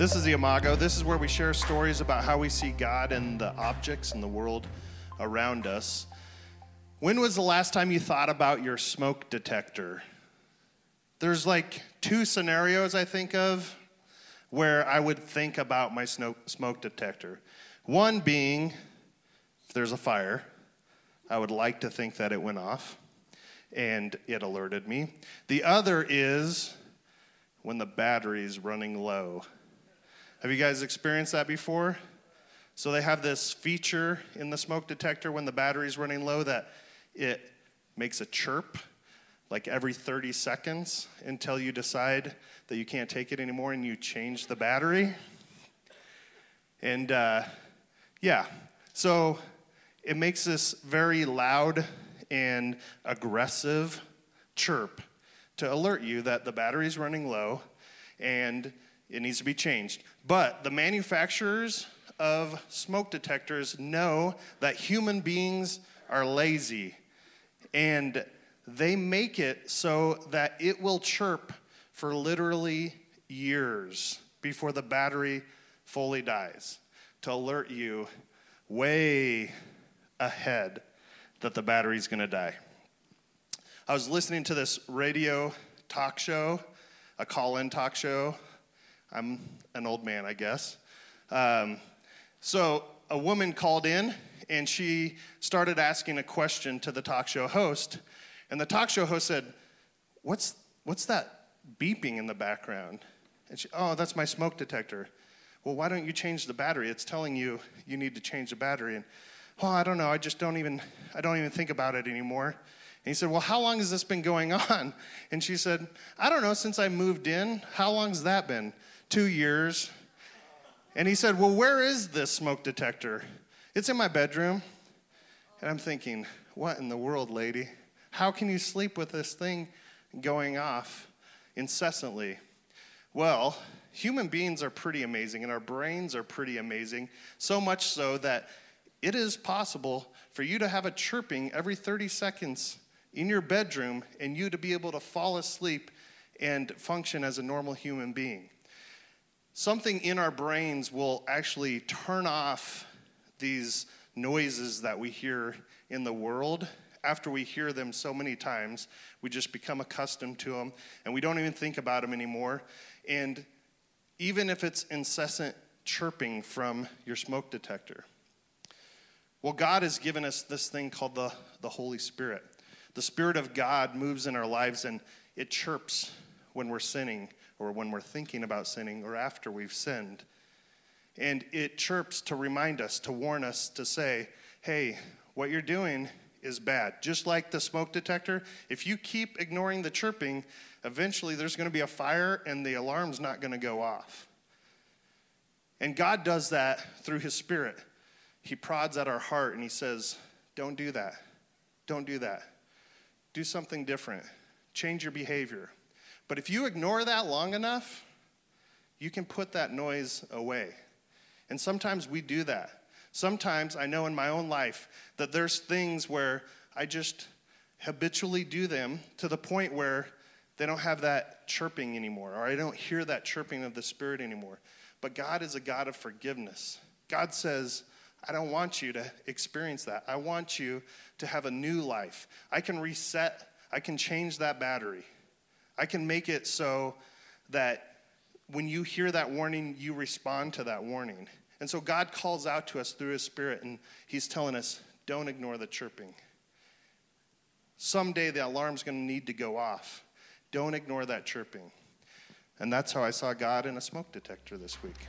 This is the Imago. This is where we share stories about how we see God and the objects in the world around us. When was the last time you thought about your smoke detector? There's like two scenarios I think of where I would think about my smoke detector. One being if there's a fire, I would like to think that it went off and it alerted me. The other is when the battery's running low have you guys experienced that before? So they have this feature in the smoke detector when the battery's running low that it makes a chirp like every 30 seconds until you decide that you can't take it anymore and you change the battery. And uh, yeah, so it makes this very loud and aggressive chirp to alert you that the battery's running low and it needs to be changed. But the manufacturers of smoke detectors know that human beings are lazy and they make it so that it will chirp for literally years before the battery fully dies to alert you way ahead that the battery's going to die. I was listening to this radio talk show, a call in talk show I'm an old man, I guess. Um, so a woman called in and she started asking a question to the talk show host. And the talk show host said, What's, what's that beeping in the background? And she, Oh, that's my smoke detector. Well, why don't you change the battery? It's telling you you need to change the battery. And, well, I don't know. I just don't even, I don't even think about it anymore. And he said, Well, how long has this been going on? And she said, I don't know, since I moved in. How long's that been? Two years. And he said, Well, where is this smoke detector? It's in my bedroom. And I'm thinking, What in the world, lady? How can you sleep with this thing going off incessantly? Well, human beings are pretty amazing and our brains are pretty amazing, so much so that it is possible for you to have a chirping every 30 seconds in your bedroom and you to be able to fall asleep and function as a normal human being something in our brains will actually turn off these noises that we hear in the world after we hear them so many times. We just become accustomed to them and we don't even think about them anymore. And even if it's incessant chirping from your smoke detector well god has given us this thing called the, the holy spirit. The spirit of god moves in our lives and it chirps when we're sinning or when we're thinking about sinning or after we've sinned. And it chirps to remind us, to warn us, to say, hey, what you're doing is bad. Just like the smoke detector, if you keep ignoring the chirping, eventually there's going to be a fire and the alarm's not going to go off. And God does that through His Spirit. He prods at our heart and He says, Don't do that. Don't do that. Do something different. Change your behavior. But if you ignore that long enough, you can put that noise away. And sometimes we do that. Sometimes I know in my own life that there's things where I just habitually do them to the point where they don't have that chirping anymore, or I don't hear that chirping of the Spirit anymore. But God is a God of forgiveness. God says, I don't want you to experience that. I want you to have a new life. I can reset, I can change that battery. I can make it so that when you hear that warning, you respond to that warning. And so God calls out to us through His Spirit, and He's telling us, don't ignore the chirping. Someday the alarm's going to need to go off. Don't ignore that chirping. And that's how I saw God in a smoke detector this week.